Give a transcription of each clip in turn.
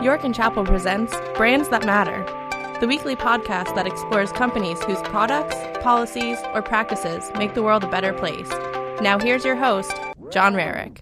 York and Chapel presents Brands That Matter, the weekly podcast that explores companies whose products, policies, or practices make the world a better place. Now, here's your host, John Rarick.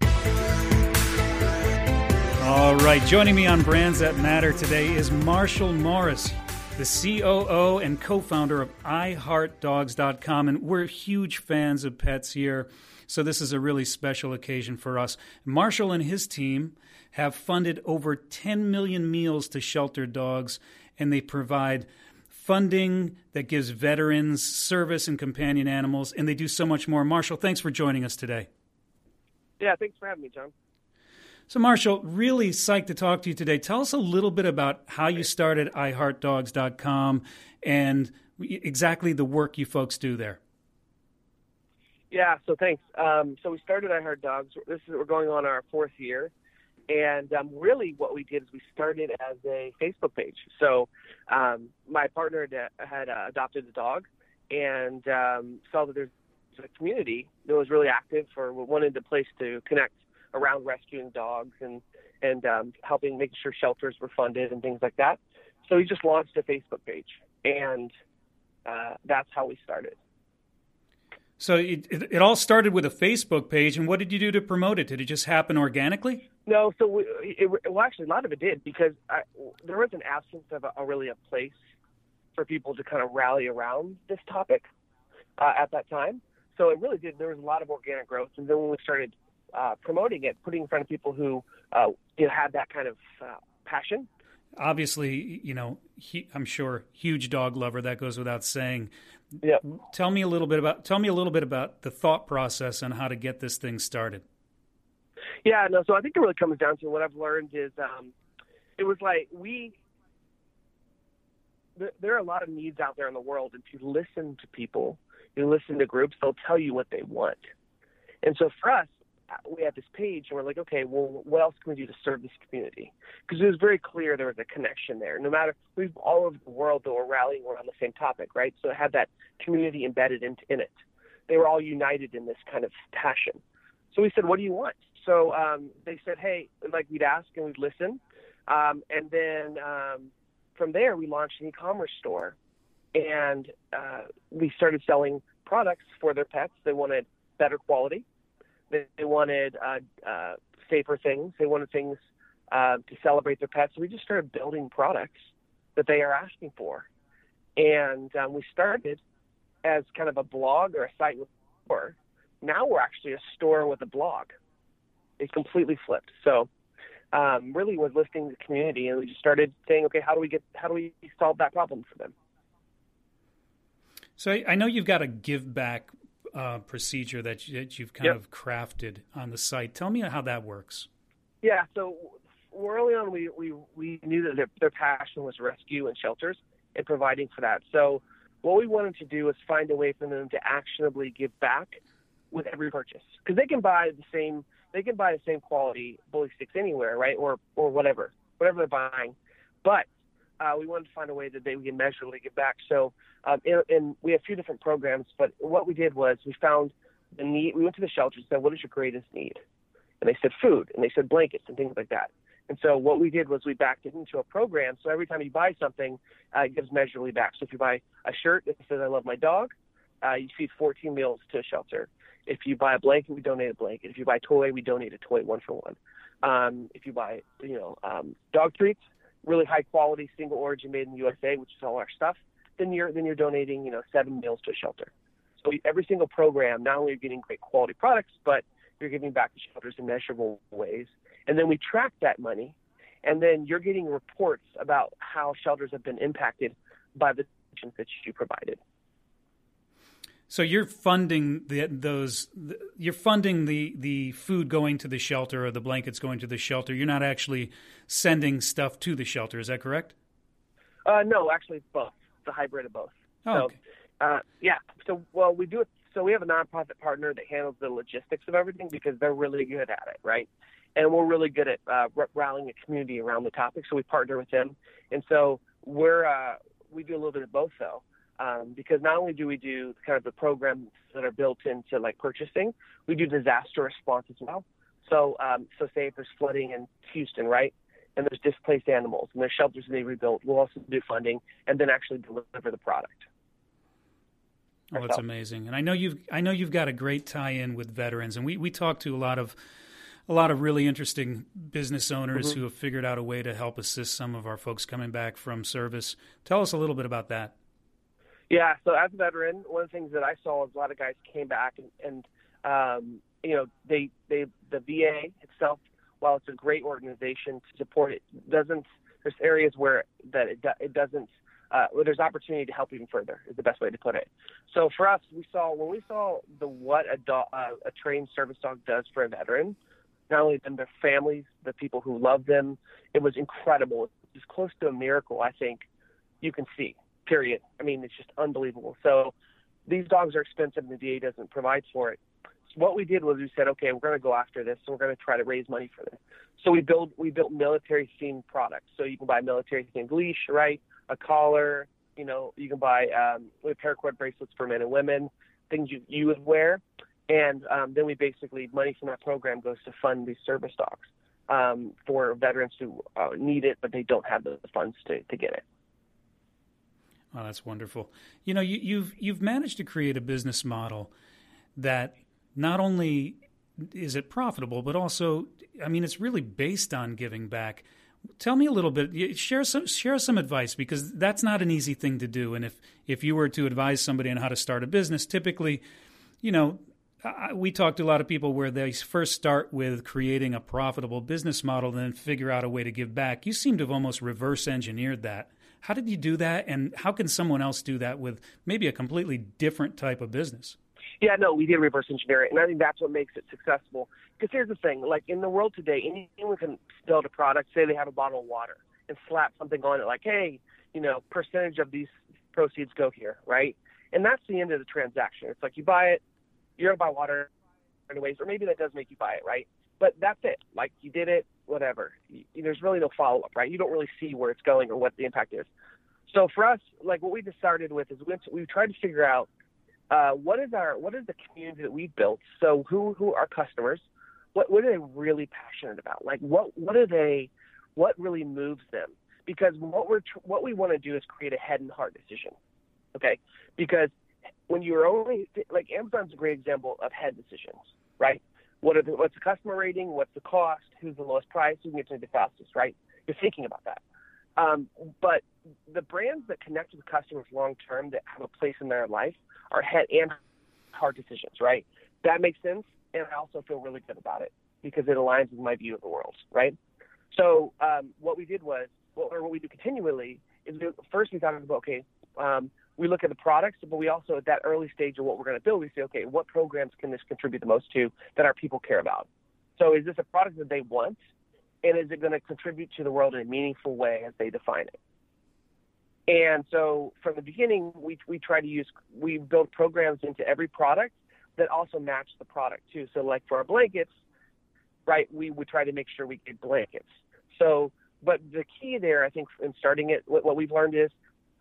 All right, joining me on Brands That Matter today is Marshall Morris, the COO and co founder of iHeartDogs.com. And we're huge fans of pets here, so this is a really special occasion for us. Marshall and his team have funded over 10 million meals to shelter dogs, and they provide funding that gives veterans service and companion animals, and they do so much more. Marshall, thanks for joining us today. Yeah, thanks for having me, John. So, Marshall, really psyched to talk to you today. Tell us a little bit about how you started iHeartDogs.com and exactly the work you folks do there. Yeah, so thanks. Um, so we started I Heart Dogs. This is we're going on our fourth year, and um, really, what we did is we started as a Facebook page. So um, my partner had, uh, adopted a dog and um, saw that there's a community that was really active for wanted a place to connect around rescuing dogs and and um, helping making sure shelters were funded and things like that. So he just launched a Facebook page, and uh, that's how we started. So it, it, it, all started with a Facebook page, and what did you do to promote it? Did it just happen organically? No, so we, it, well, actually, a lot of it did because I, there was an absence of a, a, really a place for people to kind of rally around this topic uh, at that time. So it really did. There was a lot of organic growth, and then when we started uh, promoting it, putting in front of people who uh, you know, had that kind of uh, passion. Obviously, you know, he, I'm sure huge dog lover. That goes without saying. Yeah. Tell me a little bit about tell me a little bit about the thought process and how to get this thing started. Yeah, no. So I think it really comes down to what I've learned is um, it was like we there are a lot of needs out there in the world. If you listen to people, you listen to groups, they'll tell you what they want. And so for us, we had this page and we're like, okay, well, what else can we do to serve this community? Because it was very clear there was a connection there. No matter we've all over the world that were rallying around the same topic, right? So it had that community embedded in, in it. They were all united in this kind of passion. So we said, what do you want? So um, they said, hey, like we'd ask and we'd listen, um, and then um, from there we launched an e-commerce store, and uh, we started selling products for their pets. They wanted better quality they, they wanted uh, uh, safer things. They wanted things uh, to celebrate their pets. So we just started building products that they are asking for. And um, we started as kind of a blog or a site with store. Now we're actually a store with a blog. It completely flipped. So um, really was listening to the community, and we just started saying, okay, how do we get, how do we solve that problem for them? So I know you've got a give back uh, procedure that, you, that you've kind yep. of crafted on the site. Tell me how that works. Yeah, so early on, we, we, we knew that their, their passion was rescue and shelters and providing for that. So what we wanted to do was find a way for them to actionably give back with every purchase because they can buy the same they can buy the same quality bully sticks anywhere, right? Or or whatever, whatever they're buying. But uh, we wanted to find a way that they can measurably give back. So, um, and, and we have a few different programs, but what we did was we found the need. We went to the shelter and said, "What is your greatest need?" And they said food, and they said blankets and things like that. And so what we did was we backed it into a program. So every time you buy something, uh, it gives measurably back. So if you buy a shirt that says "I love my dog," uh, you feed 14 meals to a shelter. If you buy a blanket, we donate a blanket. If you buy a toy, we donate a toy, one for one. Um, if you buy, you know, um, dog treats, really high quality single origin made in the USA, which is all our stuff, then you're then you're donating you know seven meals to a shelter. So every single program, not only are you getting great quality products, but you're giving back to shelters in measurable ways. And then we track that money, and then you're getting reports about how shelters have been impacted by the that you provided. So you're funding the, those. The, you're funding the the food going to the shelter or the blankets going to the shelter. You're not actually sending stuff to the shelter. Is that correct? Uh, no, actually, it's both. It's a hybrid of both. Oh, so, okay. uh, yeah. So, well, we do it. So we have a nonprofit partner that handles the logistics of everything because they're really good at it, right? And we're really good at uh, rallying a community around the topic. So we partner with them, and so we're uh, we do a little bit of both though um, because not only do we do kind of the programs that are built into like purchasing, we do disaster response as well. So, um, so say if there's flooding in Houston, right, and there's displaced animals and there's shelters that they rebuilt. We'll also do funding and then actually deliver the product. Oh, that's amazing. And I know you've I know you've got a great tie-in with veterans, and we we talk to a lot of a lot of really interesting business owners mm-hmm. who have figured out a way to help assist some of our folks coming back from service. Tell us a little bit about that. Yeah, so as a veteran, one of the things that I saw was a lot of guys came back and, and um, you know they they the VA itself, while it's a great organization to support it, doesn't there's areas where that it, it doesn't uh, there's opportunity to help even further is the best way to put it. So for us, we saw when we saw the what a, do, uh, a trained service dog does for a veteran, not only them, their families, the people who love them, it was incredible. It's close to a miracle, I think, you can see. Period. I mean, it's just unbelievable. So these dogs are expensive, and the VA doesn't provide for it. So what we did was we said, okay, we're going to go after this, and we're going to try to raise money for this. So we build we built military themed products. So you can buy military themed leash, right? a collar. You know, you can buy um, paracord bracelets for men and women, things you you would wear, and um, then we basically money from that program goes to fund these service dogs um, for veterans who uh, need it but they don't have the funds to to get it. Oh, that's wonderful. You know, you, you've you've managed to create a business model that not only is it profitable, but also, I mean, it's really based on giving back. Tell me a little bit. Share some share some advice because that's not an easy thing to do. And if if you were to advise somebody on how to start a business, typically, you know, we talk to a lot of people where they first start with creating a profitable business model, then figure out a way to give back. You seem to have almost reverse engineered that. How did you do that, and how can someone else do that with maybe a completely different type of business? Yeah, no, we did reverse engineer it, and I think that's what makes it successful. Because here's the thing: like in the world today, anyone can build a product. Say they have a bottle of water and slap something on it, like, "Hey, you know, percentage of these proceeds go here," right? And that's the end of the transaction. It's like you buy it, you're gonna buy water anyways, or maybe that does make you buy it, right? But that's it. Like you did it, whatever. There's really no follow up, right? You don't really see where it's going or what the impact is. So for us, like what we just started with is we, we tried to figure out uh, what is our what is the community that we built? So who who are customers? What what are they really passionate about? Like what what are they? What really moves them? Because what we're what we want to do is create a head and heart decision. Okay, because when you're only like Amazon's a great example of head decisions, right? What are the, what's the customer rating? What's the cost? Who's the lowest price? Who can get to the fastest? Right? You're thinking about that. Um, but the brands that connect with customers long term that have a place in their life are head and heart decisions, right? That makes sense, and I also feel really good about it because it aligns with my view of the world, right? So um, what we did was, or what we do continually, is we, first we thought about okay, um, we look at the products, but we also at that early stage of what we're going to build, we say okay, what programs can this contribute the most to that our people care about? So is this a product that they want, and is it going to contribute to the world in a meaningful way as they define it? And so from the beginning, we, we try to use, we build programs into every product that also match the product too. So like for our blankets, right, we would try to make sure we get blankets. So, but the key there, I think, in starting it, what, what we've learned is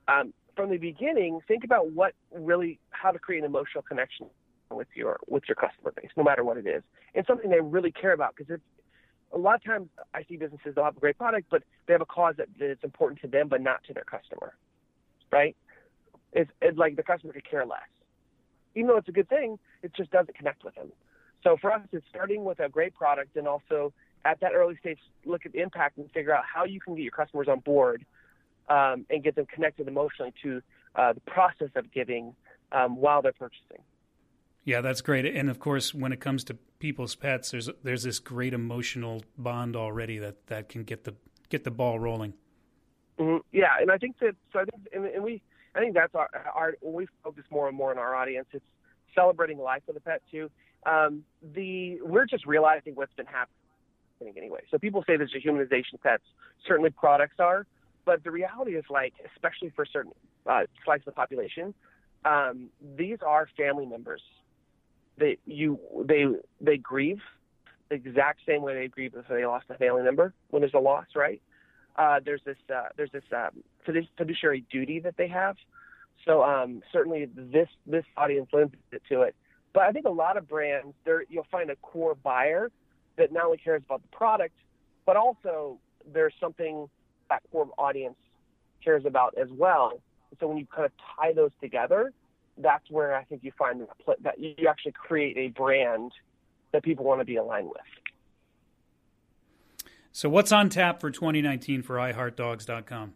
um, from the beginning, think about what really, how to create an emotional connection with your with your customer base, no matter what it is, and something they really care about. Because if a lot of times I see businesses they'll have a great product, but they have a cause that, is important to them, but not to their customer, right? It's, it's like the customer could care less, even though it's a good thing. It just doesn't connect with them. So for us, it's starting with a great product, and also at that early stage, look at the impact and figure out how you can get your customers on board um, and get them connected emotionally to uh, the process of giving um, while they're purchasing. Yeah, that's great. And of course, when it comes to people's pets, there's there's this great emotional bond already that, that can get the get the ball rolling. Mm-hmm. Yeah, and I think that so I think and, and we I think that's our our we focus more and more on our audience, it's celebrating life with a pet too. Um, the we're just realizing what's been happening anyway. So people say there's a humanization of pets. Certainly, products are, but the reality is like, especially for certain uh, slices of the population, um, these are family members they you they they grieve the exact same way they grieve if they lost a family member when there's a loss, right? Uh, there's this uh, there's this um, fiduciary duty that they have. So um, certainly this this audience lends it to it. But I think a lot of brands there you'll find a core buyer that not only cares about the product, but also there's something that core audience cares about as well. So when you kind of tie those together, that's where I think you find that you actually create a brand that people want to be aligned with. So, what's on tap for 2019 for iHeartDogs.com?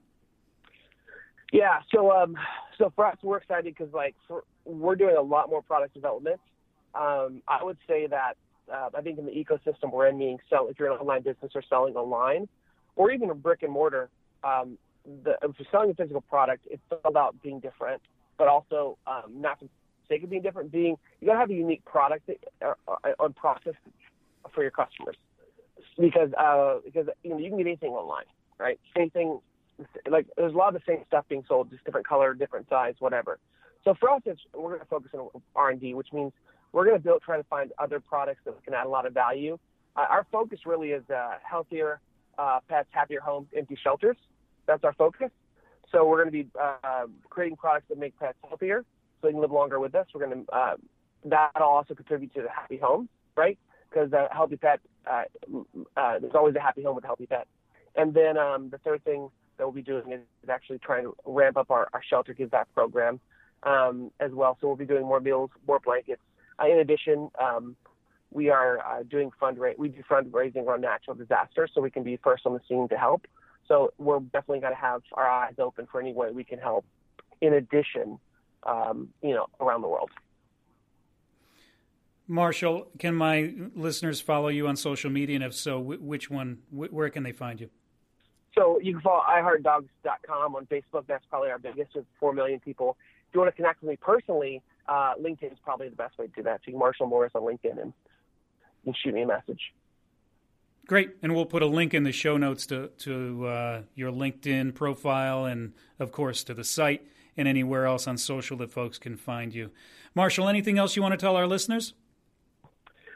Yeah, so um, so for us, we're excited because like for, we're doing a lot more product development. Um, I would say that uh, I think in the ecosystem we're in, meaning so if you're an online business or selling online, or even a brick and mortar, um, the, if you're selling a physical product, it's about being different, but also um, not for the sake of being different, being you gotta have a unique product or, or, or process for your customers because uh, because you know you can get anything online, right? Anything like there's a lot of the same stuff being sold, just different color, different size, whatever. So for us, it's, we're going to focus on R and D, which means we're going to build, try to find other products that can add a lot of value. Uh, our focus really is uh, healthier uh, pets, happier homes, empty shelters. That's our focus. So we're going to be uh, creating products that make pets healthier, so they can live longer with us. We're going to uh, that'll also contribute to the happy home, right? Because a healthy pet, uh, uh, there's always a happy home with a healthy pet. And then um, the third thing that we'll be doing is, actually trying to ramp up our, our shelter give back program um, as well. So we'll be doing more meals, more blankets. Uh, in addition, um, we are uh, doing fundraising. We do fundraising around natural disasters, so we can be first on the scene to help. So we're definitely going to have our eyes open for any way we can help. In addition, um, you know, around the world. Marshall, can my listeners follow you on social media? And if so, which one? Where can they find you? So you can follow iHeartDogs.com on Facebook. That's probably our biggest with 4 million people. If you want to connect with me personally, uh, LinkedIn is probably the best way to do that. So you can Marshall Morris on LinkedIn and, and shoot me a message. Great. And we'll put a link in the show notes to, to uh, your LinkedIn profile and, of course, to the site and anywhere else on social that folks can find you. Marshall, anything else you want to tell our listeners?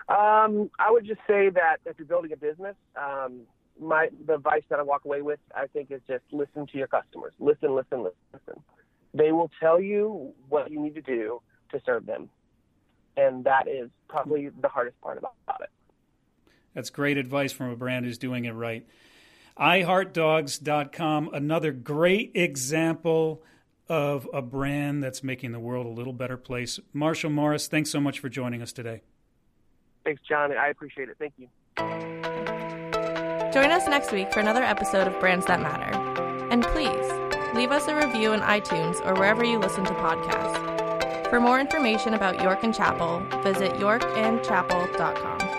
Um, I would just say that if you're building a business, um, my the advice that I walk away with, I think, is just listen to your customers. Listen, listen, listen. They will tell you what you need to do to serve them, and that is probably the hardest part about it. That's great advice from a brand who's doing it right. iHeartDogs.com, another great example of a brand that's making the world a little better place. Marshall Morris, thanks so much for joining us today. Thanks, John. I appreciate it. Thank you. Join us next week for another episode of Brands That Matter. And please, leave us a review in iTunes or wherever you listen to podcasts. For more information about York and Chapel, visit yorkandchapel.com.